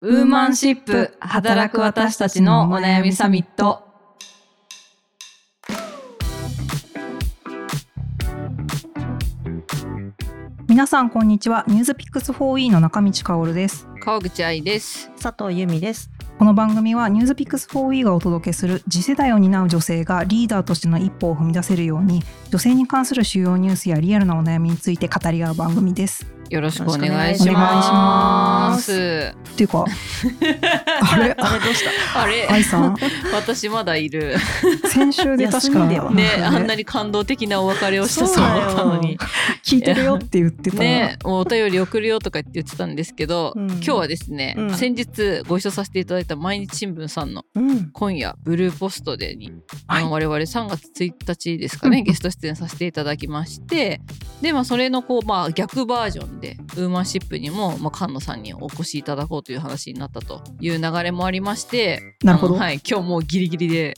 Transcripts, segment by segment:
ウーマンシップ働く私たちのお悩みサミット。皆さんこんにちはニュースピックス 4E の中道香です川口愛です。佐藤由美です。この番組はニュースピックス 4E がお届けする次世代を担う女性がリーダーとしての一歩を踏み出せるように女性に関する主要ニュースやリアルなお悩みについて語り合う番組です。よろしくお願いしま。ます。っていうかあれ？あれどうした？あれ、愛さん？私まだいる。先週で確か。ね、あんなに。感動的なお別れをしたと思ったのに。聞いてるよって言ってたね、お便り送るよとかって言ってたんですけど、うん。今日はですね、うん。先日ご一緒させていただいた毎日新聞さんのうん。今夜ブルーポストでに、はい。あの我々3月1日ですかね、うん。ゲスト出演させていただきましてでまあそれのこうまあ逆バージョンでウーマンシップにも、まあ、菅野さんにお越しいただこうという話になったという流れもありましてなるほど。はい今日もうギリギリで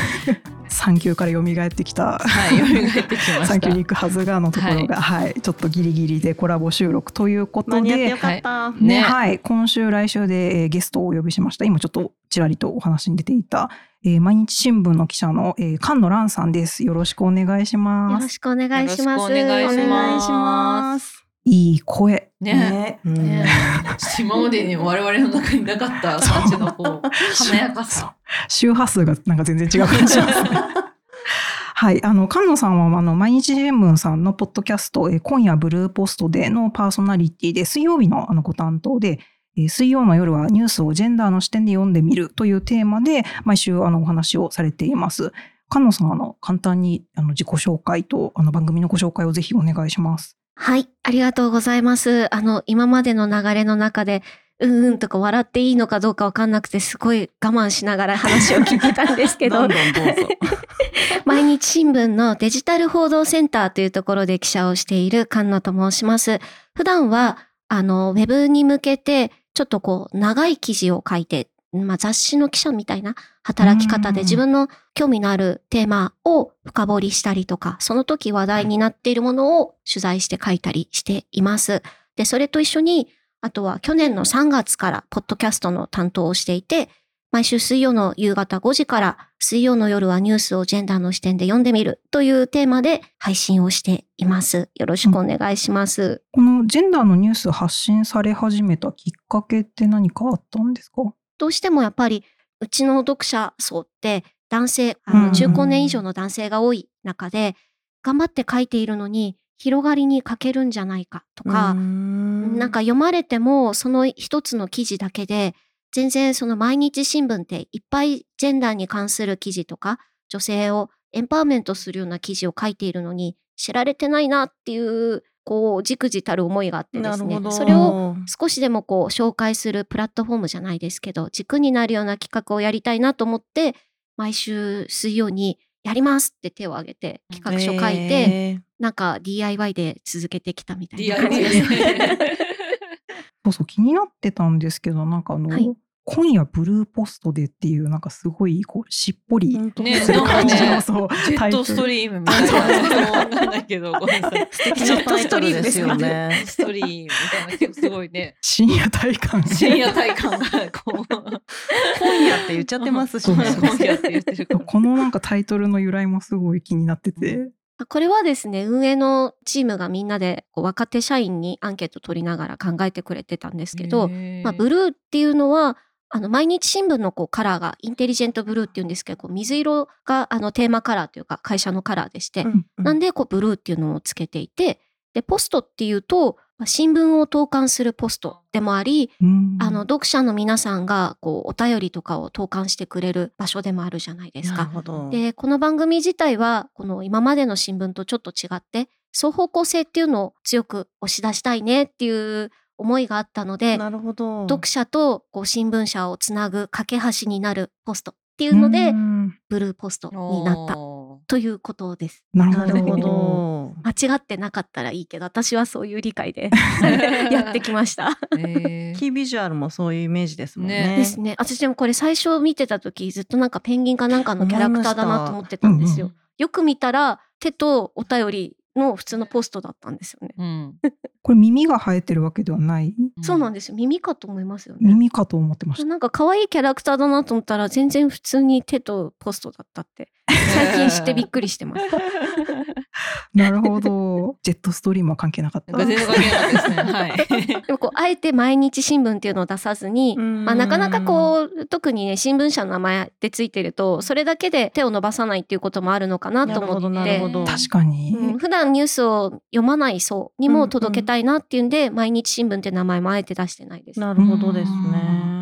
産休から蘇ってきたはい蘇ってきました。産休に行くはずがのところが、はい。ちょっとギリギリでコラボ収録ということで間に合ってよかった。ねね。はい、今週来週で、えーゲストをお呼びしました。今ちょっとちらりとお話に出ていた、えー毎日新聞の記者の、えー菅野蘭さんです。よろしくお願いしよます。ろしくお願いします。よろしくお願いします。お願いしますいい声。ね。ね。うん。ね。今までに我々の中になかった感じのこう華やかさ。周波数がなんか全然違う感じしますね。はい、あの菅野さんはあの毎日新聞さんのポッドキャスト、えー今夜ブルーポストでのパーソナリティで水曜日のあのご担当で、えー水曜の夜はニュースをジェンダーの視点で読んでみるというテーマで毎週あのお話をされています。菅野さんあの簡単にあの自己紹介とあの番組のご紹介をぜひお願いします。はい、ありがとうございます。あの、今までの流れの中で、うんうんとか笑っていいのかどうかわかんなくて、すごい我慢しながら 話を聞いてたんですけどどんど。毎日新聞のデジタル報道センターというところで記者をしている菅野と申します。普段は、あの、ウェブに向けて、ちょっとこう、長い記事を書いて、まあ、雑誌の記者みたいな働き方うんで自分の興味のあるテーマを深掘りしたりとか、その時話題になっているものを取材して書いたりしています。で、それと一緒に、あとは去年の3月からポッドキャストの担当をしていて、毎週水曜の夕方5時から水曜の夜はニュースをジェンダーの視点で読んでみるというテーマで配信をしています。よろしくお願いします。このジェンダーのニュース発信され始めたきっかけって何かあったんですか？どうしてもやっぱりうちの読者層って男性、あうんの中高年以上の男性が多い中で、頑張って書いているのに広がりに欠けるんじゃないかとか、ななんか読まれてもその一つの記事だけで全然その毎日新聞っていっぱいジェンダーに関する記事とか女性をエンパワーメントするような記事を書いているのに知られてないなっていうこうじくじたる思いがあってですね。それを少しでもこう紹介するプラットフォームじゃないですけど軸になるような企画をやりたいなと思って毎週水曜にやりますって手を挙げて企画書書いて、て。なんか DIY で続けてきたみたいな感じです。で そうそう気になってたんですけどなんかあの、はい今夜ブルーポストでっていうなんかすごいこうしっぽりする感じの、そうジェットストリームみたいな。わかんないけど、ごめんなさい。素敵なタイトルですよね。ストリームみたいな、すごいね。深夜体感深夜体感がこう。今夜って言っちゃってますしね。今夜って言ってる。このなんかタイトルの由来もすごい気になってて、これはですね、運営のチームがみんなでこう若手社員にアンケート取りながら考えてくれてたんですけど、まあ、ブルーっていうのは、あの毎日新聞のこうカラーがインテリジェントブルーっていうんですけど、こう水色があのテーマカラーというか会社のカラーでして、うんうん。なんでこうブルーっていうのをつけていて、で、ポストっていうと、まあ新聞を投函するポストでもあり、うん。あの読者の皆さんがこうお便りとかを投函してくれる場所でもあるじゃないですか。で、この番組自体は、この今までの新聞とちょっと違って、双方向性っていうのを強く押し出したいねっていう思いがあったので、なるほど。読者とこう新聞社をつなぐ架け橋になるポストっていうので、うんブルーポストになったおということです。なるほど。間違ってなかったらいいけど、私はそういう理解で やってきました。ー。へーキービジュアルもそういうイメージですもんね。ねですね。私でもこれ最初見てた時ずっとなんかペンギンかなんかのキャラクターだなと思ってたんですよ。よく見たら手とお便りの普通のポストだったんですよね。うん これ耳が生えてるわけではない？そうなんですよ。耳かと思いますよね。耳かと思ってました。なんか可愛いキャラクターだなと思ったら全然普通に手とポストだったって最近知ってびっくりしてます。なるほど。ジェットストリームは関係なかった。全然関係ないですね。はい。でもこうあえて毎日新聞っていうのを出さずに、まあ、なかなかこう特にね新聞社の名前でついてるとそれだけで手を伸ばさないっていうこともあるのかなと思ってなるほど確かに。うん普段ニュースを読まない層にも届けたいなっていうんで、毎日新聞って名前もあえて出してないです。なるほどですうね。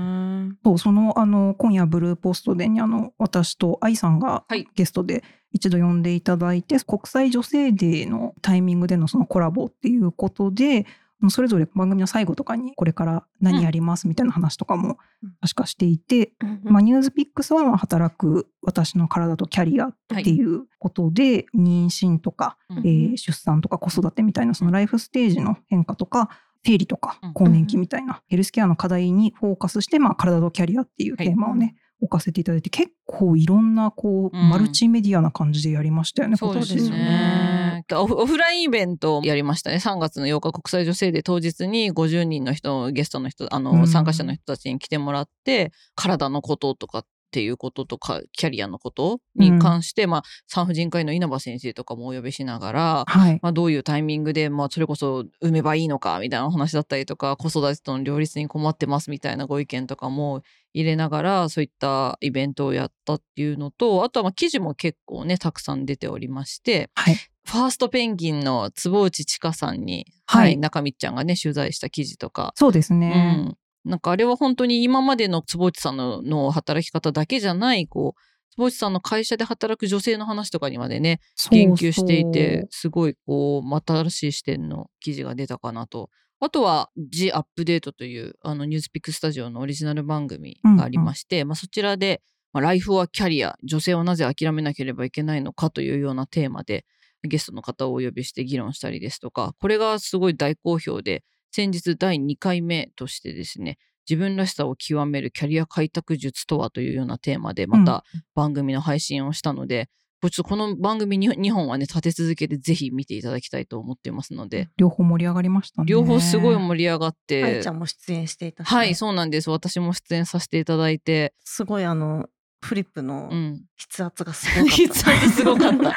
そうそのあの今夜ブルーポストでにあの私と愛さんがはい。ゲストで一度呼んでいただいて、国際女性デーのタイミングでのそのコラボっていうことでそれぞれ番組の最後とかにこれから何やりますみたいな話とかもうん。確かしていて、うんうん。まあ、ニュースピックスはまあ働く私の体とキャリアっていうことで、妊娠とか、うん。えー出産とか子育てみたいなそのライフステージの変化とか生理とかうん。更年期みたいなヘルスケアの課題にフォーカスして、まあ、体とキャリアっていうテーマをね、置かせていただいて結構いろんなこう、うんマルチメディアな感じでやりましたよねそうですね。ね。オフオフラインイベントをやりましたね。3月の8日国際女性デー当日に50人の人、ゲストの人、あの、うん。参加者の人たちに来てもらって、体のこととかっていうこととか、キャリアのことに関して、まあ、産婦人科医の稲葉先生とかもお呼びしながら、はい、まあ、どういうタイミングで、まあ、それこそ産めばいいのかみたいなお話だったりとか子育てとの両立に困ってますみたいなご意見とかも入れながらそういったイベントをやったっていうのとあとはまあ記事も結構ねたくさん出ておりましてはい、ファーストペンギンの坪内千佳さんに、はいはい、中道ちゃんがね取材した記事とか。そうですうね、ん、なんかあれは本当に今までの坪内さんのの働き方だけじゃないこう坪内さんの会社で働く女性の話とかにまでね言及していてすごいこう新しい視点の記事が出たかなと。あとは「ジ・アップデート」というあのニュースピックスタジオのオリジナル番組がありまして、まあ、そちらで、まあ、ライフはキャリア女性はなぜ諦めなければいけないのかというようなテーマでゲストの方をお呼びして議論したりですとかこれがすごい大好評で先日第2回目としてですね自分らしさを極めるキャリア開拓術とはというようなテーマでまた番組の配信をしたので、これちょっとこの番組に2本はね立て続けてぜひ見ていただきたいと思っていますので、両方盛り上がりましたね。両方すごい盛り上がっあていちゃんも出演していたし、はいそうなんです。私も出演させていただいて、すごいあのフリップのうん、筆圧がすごかった。筆圧すごかった。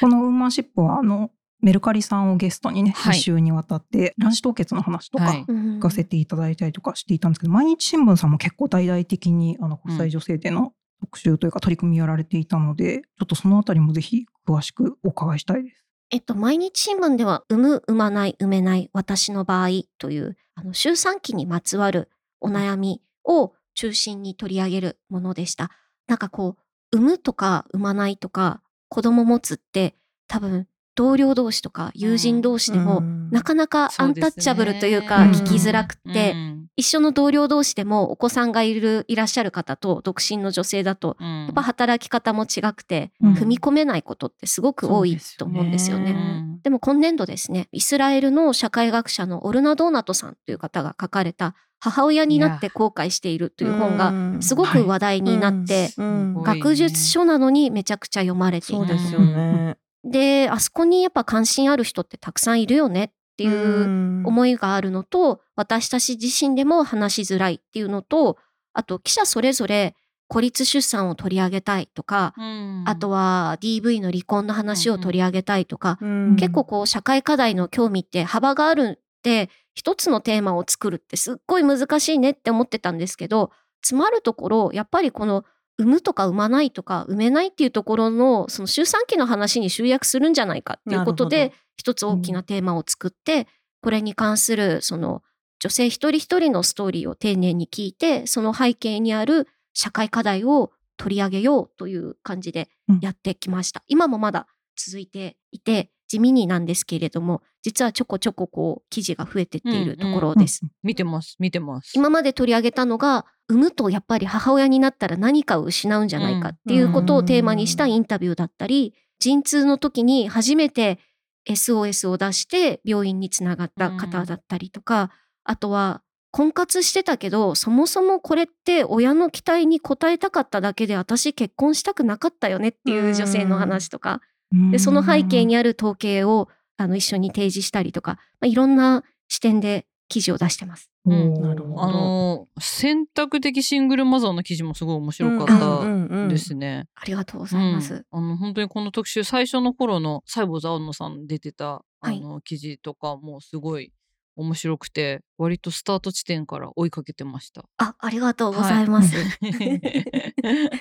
このウーマンシップはあのメルカリさんをゲストにね、はい2週にわたって卵子凍結の話とか、聞かせていただいたりとかしていたんですけど、毎日新聞さんも結構大々的にあの国際女性での特集というか取り組みやられていたので、ちょっとそのあたりもぜひ詳しくお伺いしたいです。えっと、毎日新聞では、産む、産まない、産めない、私の場合という、あの、周産期にまつわるお悩みを中心に取り上げるものでした。なんかこう、産むとか産まないとか、子供持つって、多分、同僚同士とか友人同士でも、うん。なかなかアンタッチャブルというか、聞きづらくって、うん。一緒の同僚同士でもお子さんがいる、いらっしゃる方と独身の女性だと、うん。やっぱ働き方も違くて、うん。踏み込めないことってすごく多いと思うんですよね。でも今年度ですね、イスラエルの社会学者のオルナ・ドーナトさんという方が書かれた母親になって後悔しているという本がすごく話題になって、学術書なのにめちゃくちゃ読まれている。そうであそこにやっぱ関心ある人ってたくさんいるよねっていううん。思いがあるのと、私たち自身でも話しづらいっていうのと、あと記者それぞれ孤立出産を取り上げたいとか、うん。あとは DV の離婚の話を取り上げたいとか、うん。結構こう社会課題の興味って幅があるって一つのテーマを作るってすっごい難しいねって思ってたんですけど詰まるところやっぱりこの産むとか産まないとか産めないっていうところのその周産期の話に集約するんじゃないかっていうことで一つ大きなテーマを作ってこれに関するその女性一人一人のストーリーを丁寧に聞いてその背景にある社会課題を取り上げようという感じでやってきました。今もまだ続いていて地味になんですけれども実はちょこちょここう記事が増えてっているところです。見てます見てます。今まで取り上げたのが産むとやっぱり母親になったら何かを失うんじゃないかっていうことをテーマにしたインタビューだったり陣痛の時に初めて SOS を出して病院につながった方だったりとか、あとは婚活してたけどそもそもこれって親の期待に応えたかっただけで私結婚したくなかったよねっていう女性の話とか、で、その背景にある統計をあの一緒に提示したりとか、まあ、いろんな視点で記事を出してます。うんなるほどあの選択的シングルマザーの記事もすごい面白かったですね。ありがとうございます。うんあの本当にこの特集最初の頃のサイボーズ青野さん出てたあはいの記事とかもすごい面白くて割とスタート地点から追いかけてました。あ、ありがとうございます。ま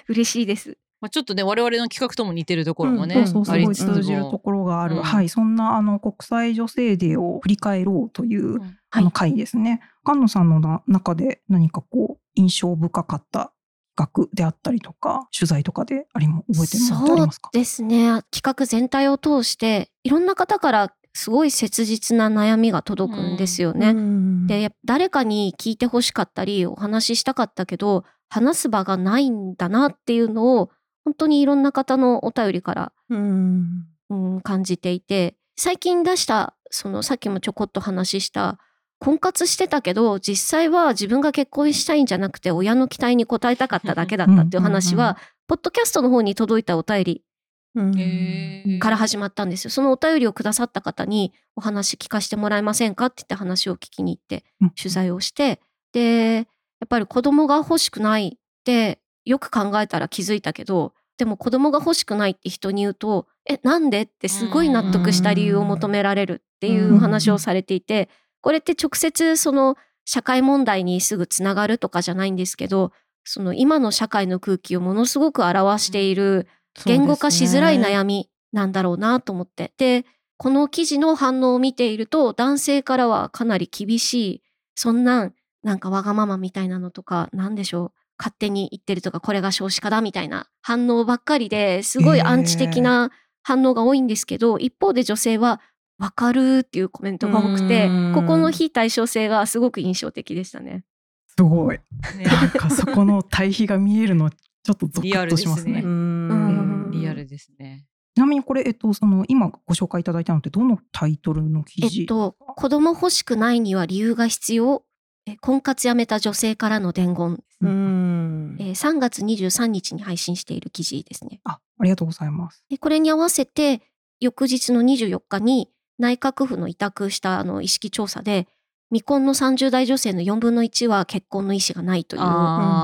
嬉しいです。あちょっとね我々の企画とも似てるところもね、うんそうそう、すごいありつつも通じるところがある。うんはい、そんなあの国際女性デーを振り返ろうという、うんあの回ですね。菅野さんのな中で何かこう印象深かった企画であったりとか、取材とかでありも覚えてるものってありますか？そうですね。企画全体を通して、いろんな方からすごい切実な悩みが届くんですよね。で、やっぱ誰かに聞いてほしかったり、お話ししたかったけど、話す場がないんだなっていうのを、本当にいろんな方のお便りから、うん。うん、感じていて、最近出した、そのさっきもちょこっと話しした、婚活してたけど、実際は自分が結婚したいんじゃなくて、親の期待に応えたかっただけだったっていう話うんうんうん。は、ポッドキャストの方に届いたお便りうん。から始まったんですよ。そのお便りをくださった方にお話聞かせてもらえませんかって言って話を聞きに行ってうん。取材をして、で、やっぱり子供が欲しくないってよく考えたら気づいたけど、でも子供が欲しくないって人に言うと、え、なんで？ってすごい納得した理由を求められるっていう話をされていて、これって直接その社会問題にすぐつながるとかじゃないんですけど、その今の社会の空気をものすごく表している言語化しづらい悩みなんだろうなと思って。で、この記事の反応を見ていると、男性からはかなり厳しい、そんなん、なんかわがままみたいなのとか、なんでしょう、勝手に言ってるとか、これが少子化だみたいな反応ばっかりですごいアンチ的な反応が多いんですけど、一方で女性は、わかるっていうコメントが多くてうん、ここの非対称性がすごく印象的でしたね。すごい。ねなんかそこの対比が見えるの、ちょっとゾクッとしますね。リアルですねうんリアルですね。ちなみにこれ、えっと、その今ご紹介いただいたのってどのタイトルの記事？えっと、子供欲しくないには理由が必要。え婚活やめた女性からの伝言。うんえー3月23日に配信している記事ですね。あ、ありがとうございます。でこれに合わせて、翌日の24日に内閣府の委託したあの意識調査で、未婚の30代女性の4分の1は結婚の意思がないという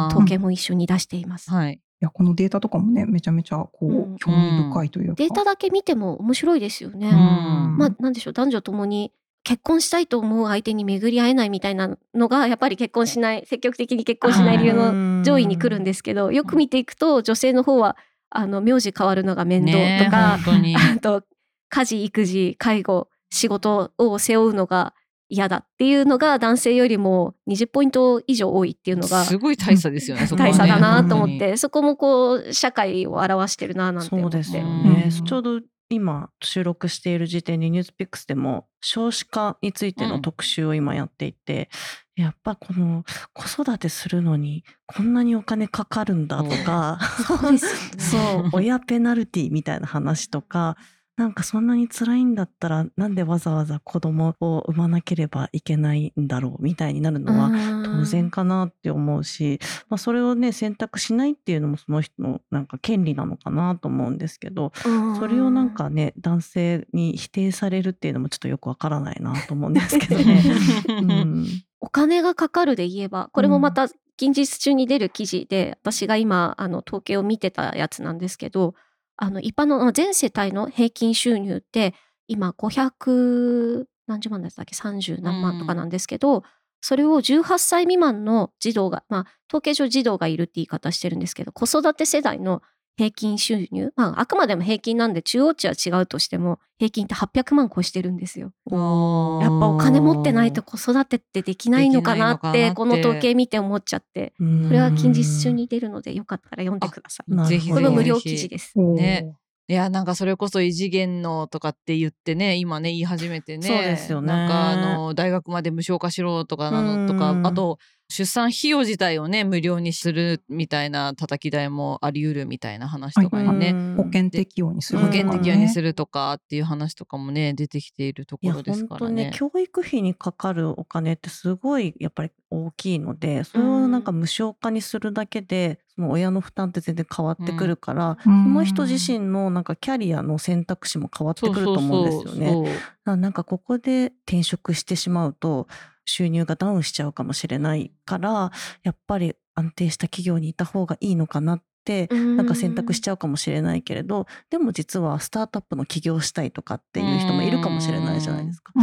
統計も一緒に出しています。はい。いや、このデータとかもね、めちゃめちゃこう、うん興味深いというか。データだけ見ても面白いですよね。うんまあ、なんでしょう、男女ともに結婚したいと思う相手に巡り合えないみたいなのが、やっぱり結婚しない、積極的に結婚しない理由の上位に来るんですけど、よく見ていくと、女性の方は、あの、名字変わるのが面倒ねとか、本当に。あと、家事、育児、介護、仕事を背負うのが嫌だっていうのが男性よりも20ポイント以上多いっていうのがすごい大差ですよね。ね大差だなと思っ本て、そこもこう、社会を表してるななんて思って。そうですようんね。ちょうど今収録している時点でニュースピックスでも少子化についての特集を今やっていて、やっぱこの子育てするのにこんなにお金かかるんだとか、そうですよね。そう親ペナルティみたいな話とかなんかそんなに辛いんだったらなんでわざわざ子供を産まなければいけないんだろうみたいになるのは当然かなって思うし、まあ、それをね選択しないっていうのもその人のなんか権利なのかなと思うんですけどうん。それをなんかね男性に否定されるっていうのもちょっとよくわからないなと思うんですけどね。うん。お金がかかるで言えば、これもまた近日中に出る記事で、私が今、あの、統計を見てたやつなんですけど、あの、一般の全世帯の平均収入って、今500何十万だったっけ ?30 何万とかなんですけど、それを18歳未満の児童が、まあ、統計上児童がいるって言い方してるんですけど、子育て世代の平均収入、まあ、あくまでも平均なんで中央値は違うとしても、平均って800万超してるんですよ。やっぱお金持ってないと子育てってできないのかなって、この統計見て思っちゃって、これは近日中に出るので、よかったら読んでください。ぜひこれも無料記事です。ねい。やなんかそれこそ異次元のとかって言ってね今ね言い始めてねそうですよね。なんかあの大学まで無償化しろとかなのとかうん。あと出産費用自体をね無料にするみたいな叩き台もあり得るみたいな話とかにね、保険適用にする保険適用にするとかっていう話とかもね出てきているところですからね。ね教育費にかかるお金ってすごいやっぱり大きいのでそれをなんか無償化にするだけで、その親の負担って全然変わってくるから、うん、その人自身のなんかキャリアの選択肢も変わってくると思うんですよね。なんかここで転職してしまうと収入がダウンしちゃうかもしれないからやっぱり安定した企業にいた方がいいのかなってなんか選択しちゃうかもしれないけれどでも実はスタートアップの起業したいとかっていう人もいるかもしれないじゃないですか。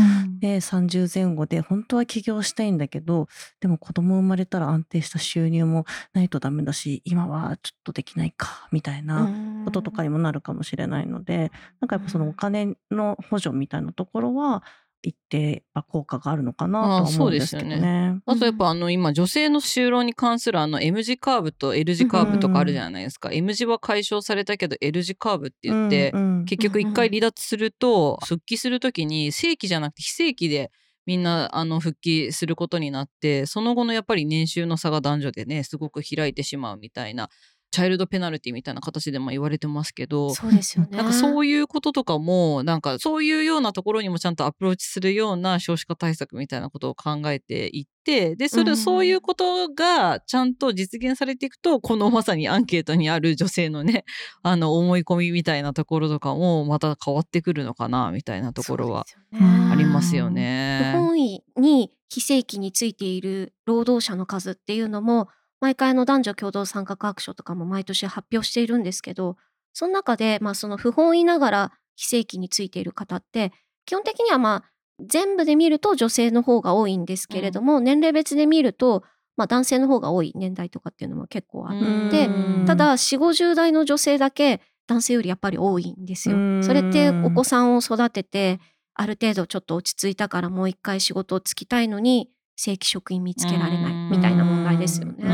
で30前後で本当は起業したいんだけどでも子供生まれたら安定した収入もないとダメだし今はちょっとできないかみたいなこととかにもなるかもしれないのでなんかやっぱそのお金の補助みたいなところは一定効果があるのかなと思うんですけどね。あとやっぱあの今女性の就労に関するあの M 字カーブと L 字カーブとかあるじゃないですか。M 字は解消されたけど L 字カーブって言って、結局一回離脱すると復帰する時に正規じゃなくて非正規でみんなあの復帰することになってその後のやっぱり年収の差が男女でねすごく開いてしまうみたいなチャイルドペナルティみたいな形でも言われてますけどそうですよね。なんかそういうこととかもなんかそういうようなところにもちゃんとアプローチするような少子化対策みたいなことを考えていってでそれ、うん、そういうことがちゃんと実現されていくとこのまさにアンケートにある女性のね あの思い込みみたいなところとかもまた変わってくるのかなみたいなところはありますよね。不本意に非正規についている労働者の数っていうのも毎回の男女共同参画白書とかも毎年発表しているんですけど、その中で、まあ、その不本意ながら非正規についている方って、基本的にはまあ、全部で見ると女性の方が多いんですけれども、うん、年齢別で見ると、まあ、男性の方が多い年代とかっていうのも結構あってただ4 5 0代の女性だけ男性よりやっぱり多いんですよ。それってお子さんを育ててある程度ちょっと落ち着いたからもう一回仕事をつきたいのに正規職員見つけられないみたいな問題ですよね。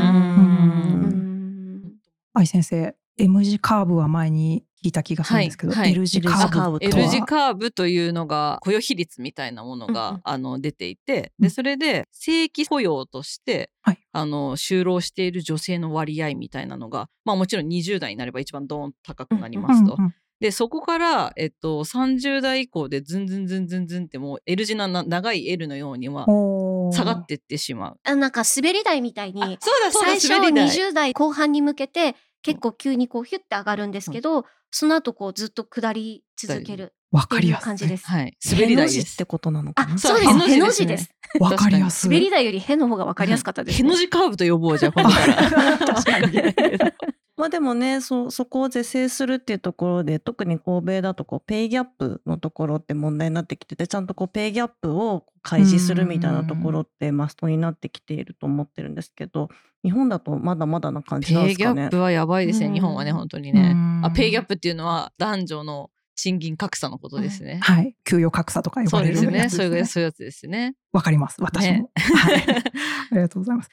愛先生 M 字カーブは前に聞いた気がするんですけど、はい。は？い、L 字カーブ L 字カーブというのが雇用比率みたいなものが、うんあの出ていてでそれで正規雇用として、はい、あの就労している女性の割合みたいなのが、まあ、もちろん20代になれば一番ドーン高くなりますと。うんうんうん。で、そこから、えっと、30代以降でズンズンズンズンズンってもう L 字な長い L のようには下がってってしまう。あなんか滑り台みたいに、そうだそうだ最初20代後半に向けて結構急にこうヒュッて上がるんですけど、うん、その後こうずっと下り続ける。わかりやすい感じです。はい。滑り台ですってことなのかな？あ、そうです。への字です。わかりやすい。滑り台よりへの方がわかりやすかったです、ね。への字カーブと呼ぼうじゃ今度から。確かに。まあでもねそそこを是正するっていうところで特に欧米だとこうペイギャップのところって問題になってきててちゃんとこうペイギャップを開示するみたいなところってマストになってきていると思ってるんですけど日本だとまだまだな感じなんですかね？ペイギャップはやばいですね日本はね本当にね。あペイギャップっていうのは男女の賃金格差のことですね。はい。給与格差とか呼ばれるやつですね。そうですね。そういうやつですね。わかります。私も。ね、はい。ありがとうございます。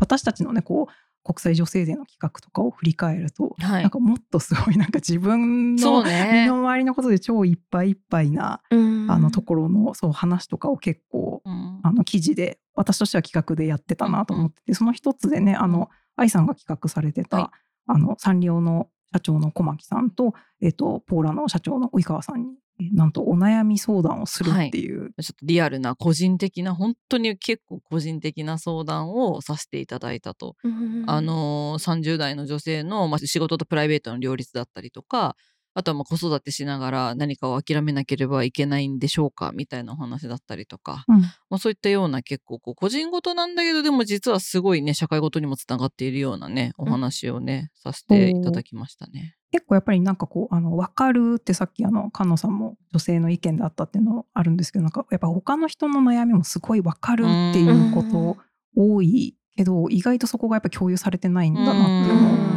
私たちのね、こう、国際女性デーの企画とかを振り返ると、はい、なんかもっとすごいなんか自分の身の回りのことで超いっぱいいっぱいな、あのところのそう話とかを結構、うん、あの記事で私としては企画でやってたなと思ってて、うん、その一つでねあの愛さんが企画されてた、はい、あのサンリオの社長の小牧さんと,、えーと、ポーラの社長の及川さんになんとお悩み相談をするっていう、はい、ちょっとリアルな個人的な本当に結構個人的な相談をさせていただいたと、あの30代の女性の、まあ、仕事とプライベートの両立だったりとかあとはまあ子育てしながら何かを諦めなければいけないんでしょうかみたいなお話だったりとか、うん、まあ、そういったような結構こう個人事なんだけどでも実はすごいね社会ごとにもつながっているようなねお話をね、うん、させていただきましたね。結構やっぱりなんかこうあの分かるってさっきあの菅野さんも女性の意見だったっていうのあるんですけどなんかやっぱ他の人の悩みもすごい分かるっていうこと多いけど意外とそこがやっぱ共有されてないんだなっていうのを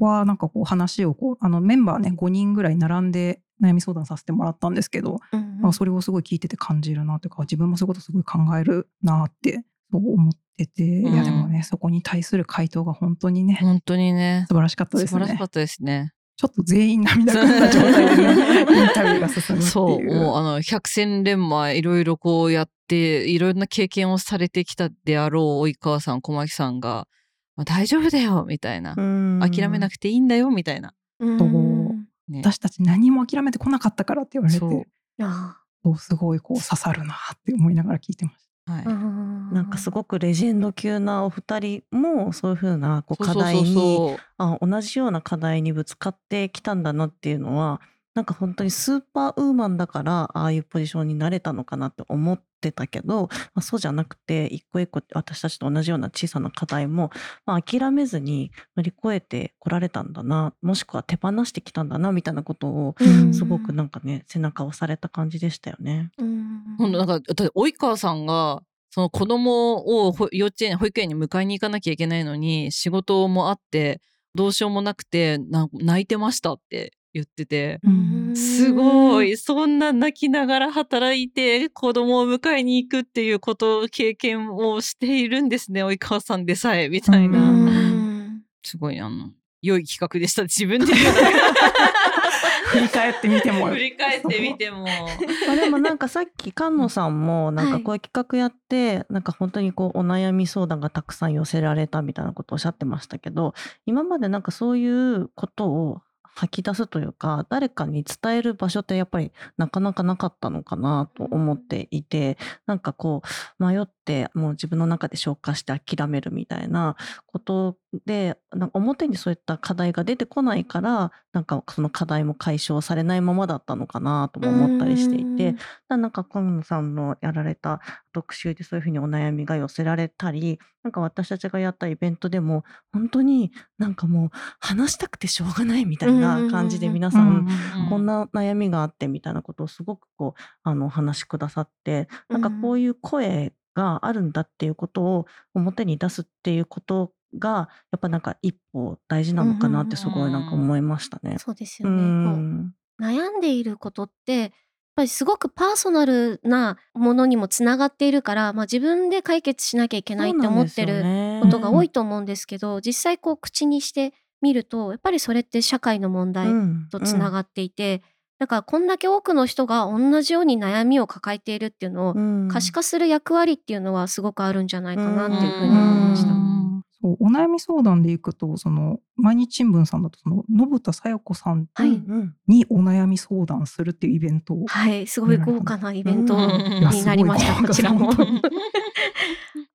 はなんかこう話をこうあのメンバーね5人ぐらい並んで悩み相談させてもらったんですけど、うんうん、まあ、それをすごい聞いてて感じるなというか自分もそういうことすごい考えるなってそう思ってて、うん、いやでもねそこに対する回答が本当にね本当にね素晴らしかったですね。素晴らしかったですね。ちょっと全員涙ぐんだ状態で、ね、インタビューが進むっていう。そう、もうあの、百戦錬磨いろいろこうやって、いろんな経験をされてきたであろう及川さん、小牧さんが、まあ、大丈夫だよみたいな。諦めなくていいんだよみたいな。ね、私たち何も諦めてこなかったからって言われて。そうすごいこう刺さるなって思いながら聞いてました。はい、なんかすごくレジェンド級なお二人もそういうふうなこう課題にあ同じような課題にぶつかってきたんだなっていうのはなんか本当にスーパーウーマンだからああいうポジションになれたのかなって思ってたけど、まあ、そうじゃなくて一個一個私たちと同じような小さな課題も、まあ、諦めずに乗り越えてこられたんだなもしくは手放してきたんだなみたいなことをすごくなんかね背中を押された感じでしたよね。ほんなんか及川さんがその子供を幼稚園保育園に迎えに行かなきゃいけないのに仕事もあってどうしようもなくて泣いてましたって言ってて、すごい、そんな泣きながら働いて子供を迎えに行くっていうことを経験をしているんですね、及川さんでさえ、みたいな。すごい、あの、良い企画でした。自分で言う 振り返ってみても。振り返ってみても。まあでもなんかさっき菅野さんもなんかこういう企画やって、はい、なんか本当にこうお悩み相談がたくさん寄せられたみたいなことをおっしゃってましたけど、今までなんかそういうことを吐き出すというか誰かに伝える場所ってやっぱりなかなかなかったのかなと思っていてなんかこう迷ってもう自分の中で消化して諦めるみたいなことでなんか表にそういった課題が出てこないからなんかその課題も解消されないままだったのかなとも思ったりしていてなんか河野さんのやられた特集でそういうふうにお悩みが寄せられたりなんか私たちがやったイベントでも本当になんかもう話したくてしょうがないみたいな感じで皆さんこんな悩みがあってみたいなことをすごくこうあのお話しくださってなんかこういう声があるんだっていうことを表に出すっていうことがやっぱなんか一歩大事なのかなってすごいなんか思いましたね。そうですよね。悩んでいることってやっぱりすごくパーソナルなものにもつながっているから、まあ、自分で解決しなきゃいけないって思ってることが多いと思うんですけど、実際こう口にしてみるとやっぱりそれって社会の問題とつながっていて、だからこんだけ多くの人が同じように悩みを抱えているっていうのを可視化する役割っていうのはすごくあるんじゃないかなっていうふうに思いました。お悩み相談でいくとその毎日新聞さんだとその信田さよ子さんにお悩み相談するっていうイベントを、はい、すごい豪華なイベントになりました、こちらも。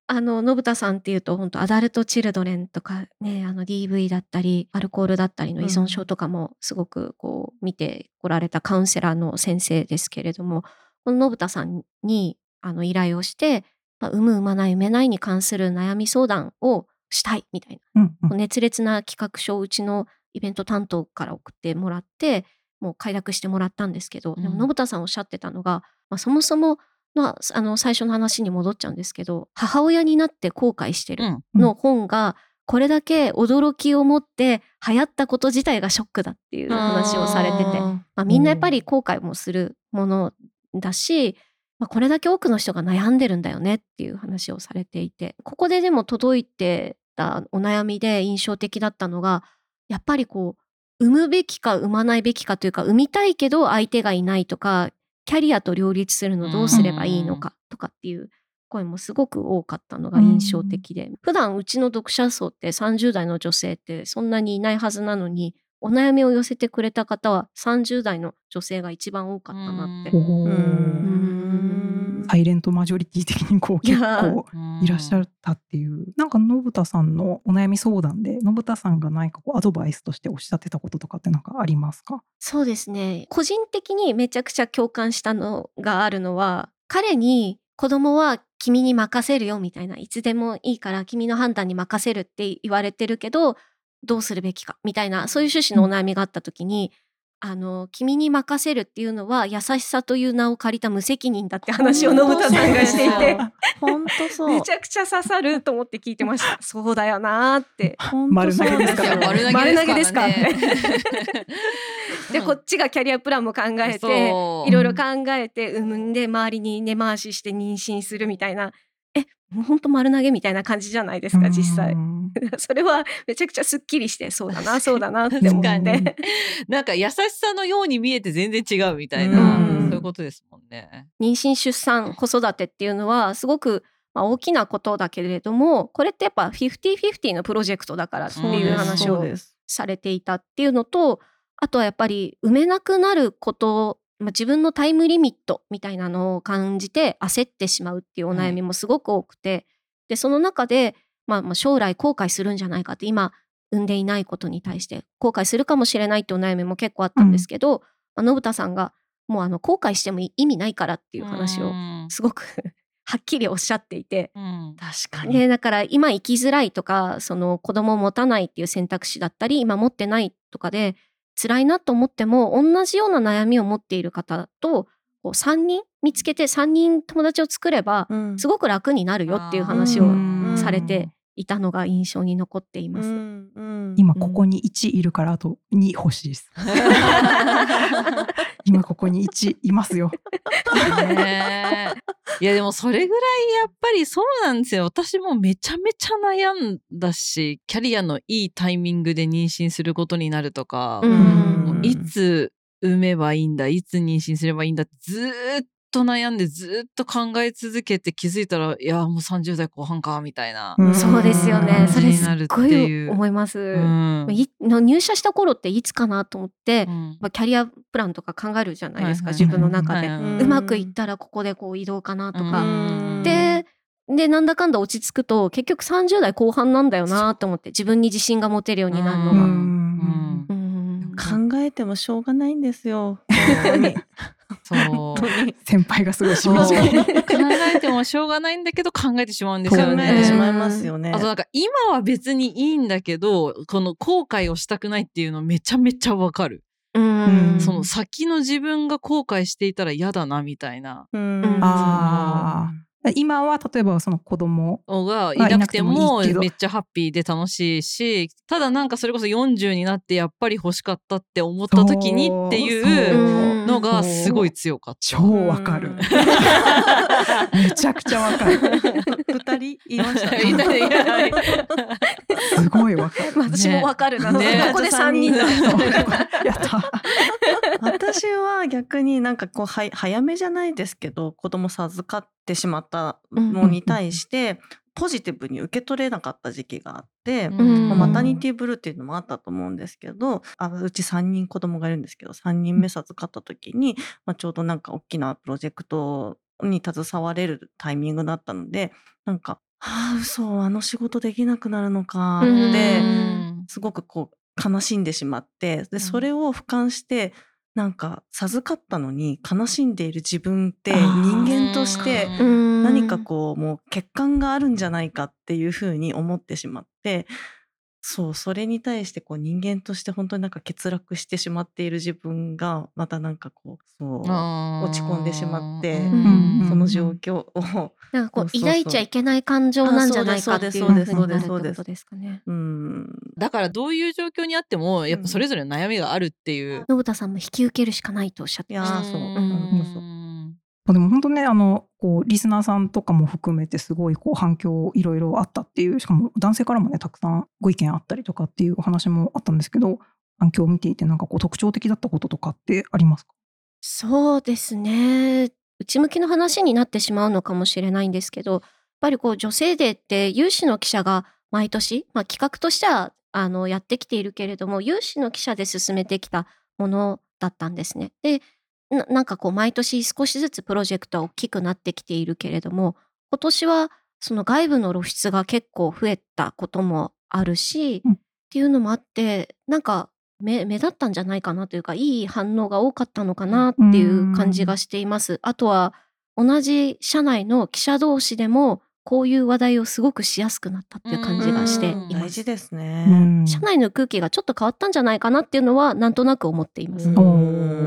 あの信田さんっていうと本当アダルトチルドレンとかねあの DV だったりアルコールだったりの依存症とかもすごくこう見てこられたカウンセラーの先生ですけれどもこの信田さんにあの依頼をして、まあ、産む産まない産めないに関する悩み相談をしたいみたいな、うんうん、熱烈な企画書をうちのイベント担当から送ってもらってもう快諾してもらったんですけど、うん、でも信田さんおっしゃってたのが、まあ、そもそものあの最初の話に戻っちゃうんですけど母親になって後悔してるの本が、これだけ驚きを持って流行ったこと自体がショックだっていう話をされてて、まあ、みんなやっぱり後悔もするものだし、まあ、これだけ多くの人が悩んでるんだよねっていう話をされていてここででも届いてたお悩みで印象的だったのがやっぱりこう産むべきか産まないべきかというか産みたいけど相手がいないとかキャリアと両立するのどうすればいいのかとかっていう声もすごく多かったのが印象的で、普段うちの読者層って30代の女性ってそんなにいないはずなのにお悩みを寄せてくれた方は30代の女性が一番多かったなって。サイレントマジョリティ的にこう 結構いらっしゃったっていう。なんか信田さんのお悩み相談で信田さんが何かこうアドバイスとしておっしゃってたこととかって何かありますか？そうですね。個人的にめちゃくちゃ共感したのがあるのは彼に子供は君に任せるよみたいないつでもいいから君の判断に任せるって言われてるけどどうするべきかみたいなそういう趣旨のお悩みがあった時に、あの君に任せるっていうのは優しさという名を借りた無責任だって話を信田さんがしていて。本当そう。めちゃくちゃ刺さると思って聞いてました。そう。だよなって。丸投げですから丸投げですかね。でこっちがキャリアプランも考えていろいろ考えて産んで周りに根回しして妊娠するみたいなえ本当丸投げみたいな感じじゃないですか実際う。ん それはめちゃくちゃすっきりしてそうだな そうだなって思って。なんか優しさのように見えて全然違うみたいな、うんそういうことですもんね。妊娠出産子育てっていうのはすごく、まあ、大きなことだけれどもこれってやっぱ50-50のプロジェクトだからっていう話を。されていたっていうのとあとはやっぱり埋めなくなること、まあ、自分のタイムリミットみたいなのを感じて焦ってしまうっていうお悩みもすごく多くて、でその中で、まあ、まあ将来後悔するんじゃないかって今産んでいないことに対して後悔するかもしれないってお悩みも結構あったんですけど、まあ信田さんがもうあの後悔しても意味ないからっていう話をうんすごく はっきりおっしゃっていて。うん確かに。でだから今生きづらいとかその子供を持たないっていう選択肢だったり今持ってないとかで辛いなと思っても同じような悩みを持っている方とこう3人見つけて3人友達を作ればうん。すごく楽になるよっていう話うをん。されていたのが印象に残っています。うんうん今ここに1いるからあと2欲しいです。今ここに1いますよ。いやでもそれぐらいやっぱりそうなんですよ私もめちゃめちゃ悩んだしキャリアのいいタイミングで妊娠することになるとか、いつ産めばいいんだいつ妊娠すればいいんだってずーっと悩んでずーっと考え続けて気づいたらいやもう30代後半かみたいな、うん。そうですよね。それすっごい思います。うん。入社した頃っていつかなと思って、うん。まあ、キャリアプランとか考えるじゃないですか、はいはい自分の中で。はいはいうん。うまくいったらここでこう移動かなとか。うん。ででなんだかんだ落ち着くと結局30代後半なんだよなと思って自分に自信が持てるようになるのうが。ん。うん。考えてもしょうがないんですよ。本当に。そう先輩がすごいしみじみ。えてもしょうがないんだけど考えてしまうんです考よね。えてしまいますよねあ。となんか今は別にいいんだけどこの後悔をしたくないっていうのめちゃめちゃわかる、うんその先の自分が後悔していたら嫌だなみたいなうんあ今は例えばその子供のがいまあなくてもめっちゃハッピーで楽しいしただなんかそれこそ40になってやっぱり欲しかったって思った時にっていうのがすごい強かった。超わかる。めちゃくちゃわかる。二人言いました？いたいやいすごいわかる。私もわかるな、ねここで3人だ。やった。私は逆になんかこうは早めじゃないですけど子供授かってしまったのに対してポジティブに受け取れなかった時期があって、マタニティブルーっていうのもあったと思うんですけどあうち3人子供がいるんですけど3人目授かった時に、まあ、ちょうどなんか大きなプロジェクトに携われるタイミングだったのでなんか「はあ嘘あの仕事できなくなるのか」うんってうん。すごくこう悲しんでしまってでん。それを俯瞰してなんか授かったのに悲しんでいる自分って人間としてうん。何かこうもう欠陥があるんじゃないかっていうふうに思ってしまってそうそれに対してこう人間として本当になんか欠落してしまっている自分がまたなんかこうそう落ち込んでしまってうんその状況を なんかこうそうそう。そう抱いちゃいけない感情なんじゃないかっていうあふうにそうですなるってそうですことですかね。うん。だからどういう状況にあってもやっぱそれぞれの悩みがあるっていう。信田さんも引き受けるしかないとおっしゃってました。いやーそううんでも本当ね、あの、こう、リスナーさんとかも含めてすごいこう反響いろいろあったっていう、しかも男性からもね、たくさんご意見あったりとかっていうお話もあったんですけど、反響を見ていてなんかこう特徴的だったこととかってありますか？そうですね。内向きの話になってしまうのかもしれないんですけど、やっぱりこう女性デーって有志の記者が毎年、まあ、企画としてはあのやってきているけれども、有志の記者で進めてきたものだったんですね。で、ななんかこう毎年少しずつプロジェクトは大きくなってきているけれども、今年はその外部の露出が結構増えたこともあるし、うん。っていうのもあって、なんか目目立ったんじゃないかなというかいい反応が多かったのかなっていう感じがしています。あとは同じ社内の記者同士でもこういう話題をすごくしやすくなったっていう感じがしていうんます大事。ですね。うん社内の空気がちょっと変わったんじゃないかなっていうのはなんとなく思っています。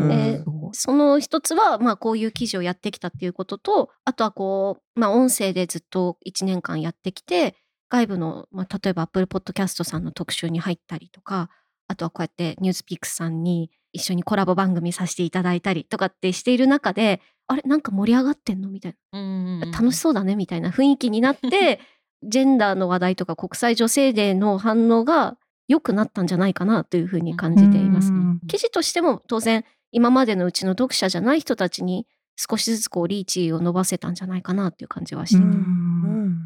でその一つは、まあ、こういう記事をやってきたっていうこととあとはこう、まあ、音声でずっと1年間やってきて外部の、まあ、例えば Apple Podcast さんの特集に入ったりとかあとはこうやってニュースピックスさんに一緒にコラボ番組させていただいたりとかってしている中であれなんか盛り上がってんの？みたいうんな楽しそうだねみたいな雰囲気になって ジェンダーの話題とか国際女性デーの反応が良くなったんじゃないかなというふうに感じています。うん記事としても当然今までのうちの読者じゃない人たちに少しずつこうリーチを伸ばせたんじゃないかなっていう感じはしてて、うんうん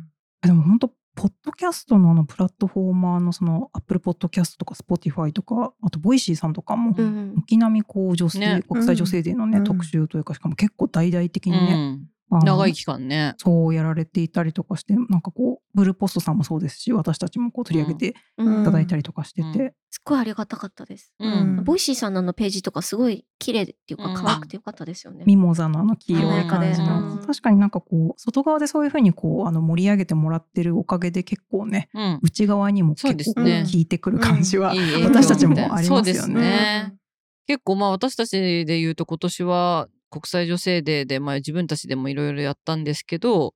でも本当ポッドキャストのあのプラットフォーマーのその Apple Podcast とか Spotify とかあと Voicy さんとかもうん軒並みこう女性、ね。国際女性デーのね、うん。特集というかしかも結構大々的にね、長い期間ね。そうやられていたりとかしてなんかこう BluePost さんもそうですし私たちもこう取り上げてうん。いただいたりとかしてて、うん。すっごいありがたかったです。うん。 Voicy さんのあのページとかすごい綺麗っていうかうん。可愛くてよかったですよね。ミモザのあの黄色い感じの、確かになんかこう外側でそういうふうにこうあの盛り上げてもらってるおかげで結構ねうん。内側にもそう結構ですね効いてくる感じは、いい影響私たちもありますよね。そうですね。結構まあ私たちで言うと今年は国際女性デーでまあ自分たちでもいろいろやったんですけど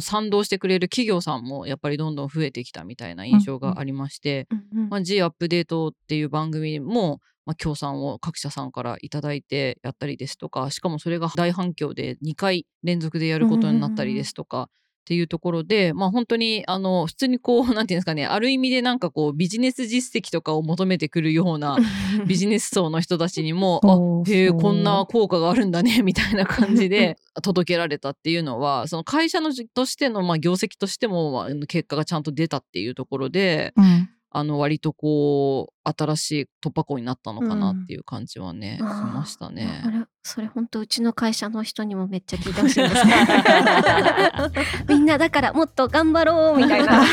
賛同してくれる企業さんもやっぱりどんどん増えてきたみたいな印象がありまして、うんうんまあ、G アップデートっていう番組も、まあ、協賛を各社さんからいただいてやったりですとかしかもそれが大反響で2回連続でやることになったりですとか。っていうところで、まあ、本当にあの普通にこうなんていうんですかねある意味でなんかこうビジネス実績とかを求めてくるようなビジネス層の人たちにも あへえこんな効果があるんだね みたいな感じで 届けられたっていうのはその会社のじとしてのまあ業績としてもまあ結果がちゃんと出たっていうところでうん。あの割とこう新しい突破口になったのかなっていう感じはね、うんしましたね。あ。れそれ本当うちの会社の人にもめっちゃ聞いてほしいんです みんなだからもっと頑張ろうみたいな。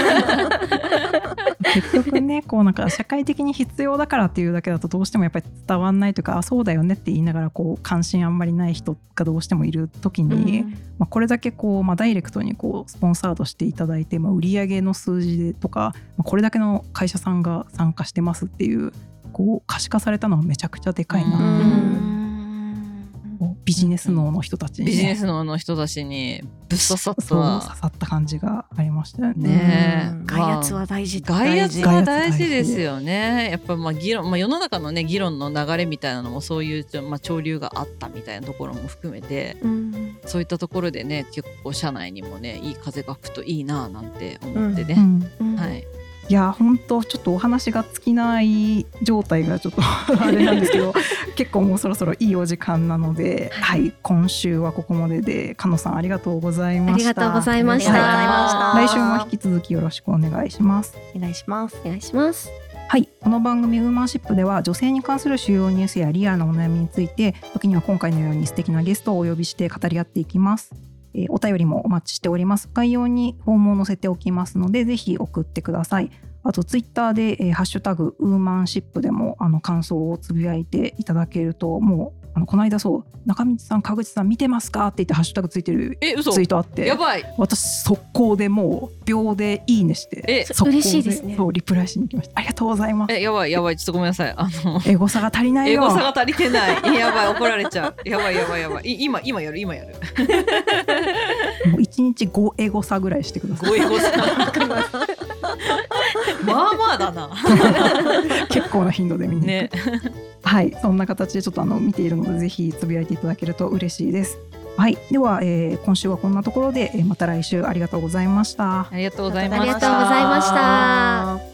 結局ねこうなんか社会的に必要だからっていうだけだとどうしてもやっぱり伝わんないというかあそうだよねって言いながらこう関心あんまりない人がどうしてもいる時に、まあ、これだけこう、まあ、ダイレクトにこうスポンサードしていただいて、まあ、売上の数字でとか、まあ、これだけの会社さんが参加してますっていうこう可視化されたのはめちゃくちゃでかいなビジネス脳の人たちに、ね、ビジネスのの人たちにぶっ刺さっそう刺た。さった感じがありましたよね。ね外圧は大事外圧は大事ですよ。よね。やっぱまあ議論、まあ、世の中のね議論の流れみたいなのもそういうちょまあ潮流があったみたいなところも含めてうんそういったところでね結構社内にもねいい風が吹くといいななんて思ってね。うんうんはい。いや本当ちょっとお話が尽きない状態がちょっと あれなんですけど 結構もうそろそろいいお時間なので、はい、今週はここまでで加野さんありがとうございました。ありがとうございました。ありがとうございました。来週も引き続きよろしくお願いします。お願いします。お願いします。はいこの番組ウーマンシップでは女性に関する主要ニュースやリアルなお悩みについて時には今回のように素敵なゲストをお呼びして語り合っていきますえーお便りもお待ちしております。概要にフォームを載せておきますのでぜひ送ってください。あとツイッターで、えーハッシュタグウーマンシップでもあの感想をつぶやいていただけるともうあのこの間そう中道さん川口さん見てますかって言ってハッシュタグついてるえ嘘ツイートあってやばい。私速攻でもう秒でいいねしてえ速攻嬉しいですねそうリプライしに来ましたありがとうございますえやばいやばいちょっとごめんなさいあの。エゴ差が足りないよ英語差が足りてない。やばい怒られちゃう。やばいやばいやばい。い今今やる今やる。もう1日5エゴ差ぐらいしてくださいご英語差。まあまあだな。結構な頻度で見に行くね。はい、そんな形でちょっとあの見ているのでぜひつぶやいていただけると嬉しいです。はい、では、えー今週はこんなところで、えーまた来週ありがとうございました。ありがとうございました。ありがとうございました